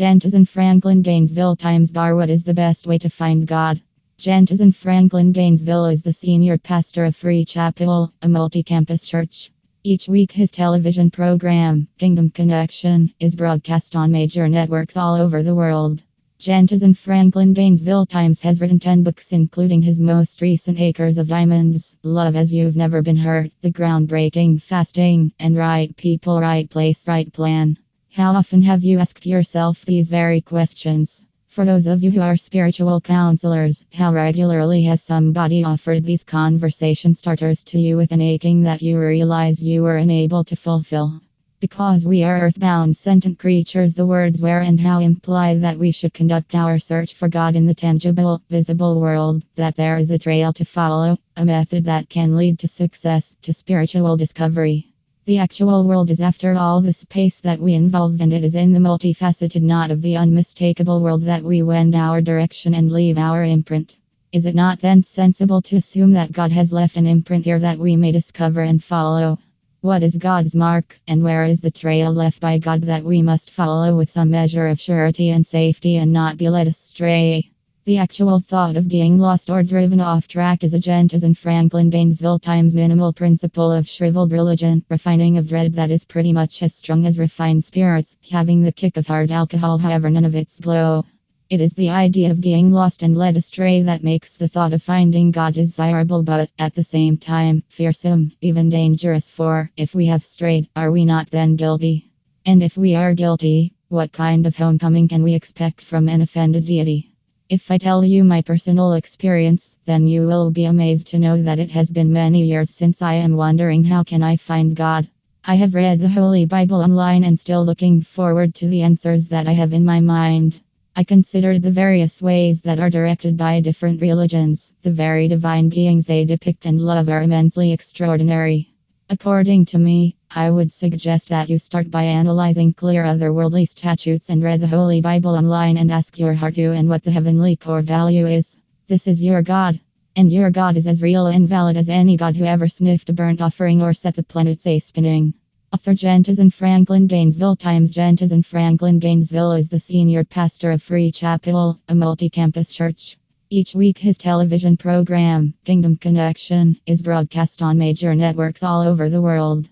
Jentezen Franklin Gainesville Times Bar What is the best way to find God? Jentezen Franklin Gainesville is the senior pastor of Free Chapel, a multi campus church. Each week, his television program, Kingdom Connection, is broadcast on major networks all over the world. Jentezen Franklin Gainesville Times has written 10 books, including his most recent Acres of Diamonds, Love as You've Never Been Hurt, The Groundbreaking Fasting, and Right People, Right Place, Right Plan. How often have you asked yourself these very questions? For those of you who are spiritual counselors, how regularly has somebody offered these conversation starters to you with an aching that you realize you were unable to fulfill? Because we are earthbound sentient creatures, the words where and how imply that we should conduct our search for God in the tangible, visible world, that there is a trail to follow, a method that can lead to success, to spiritual discovery. The actual world is, after all, the space that we involve, and it is in the multifaceted knot of the unmistakable world that we wend our direction and leave our imprint. Is it not then sensible to assume that God has left an imprint here that we may discover and follow? What is God's mark, and where is the trail left by God that we must follow with some measure of surety and safety and not be led astray? The actual thought of being lost or driven off track is a Jentezen Franklin Gainesville Times minimal principle of shriveled religion, refining of dread that is pretty much as strong as refined spirits, having the kick of hard alcohol, however, none of its glow. It is the idea of being lost and led astray that makes the thought of finding God desirable, but at the same time, fearsome, even dangerous. For if we have strayed, are we not then guilty? And if we are guilty, what kind of homecoming can we expect from an offended deity? If I tell you my personal experience, then you will be amazed to know that it has been many years since I am wondering how can I find God. I have read the Holy Bible online and still looking forward to the answers that I have in my mind. I considered the various ways that are directed by different religions. The very divine beings they depict and love are immensely extraordinary. According to me, I would suggest that you start by analyzing clear otherworldly statutes and read the Holy Bible online and ask your heart who and what the heavenly core value is. This is your God. And your God is as real and valid as any God who ever sniffed a burnt offering or set the planets a spinning. Author in Franklin Gainesville Times Jentezen Franklin Gainesville is the senior pastor of Free Chapel, a multi campus church. Each week, his television program, Kingdom Connection, is broadcast on major networks all over the world.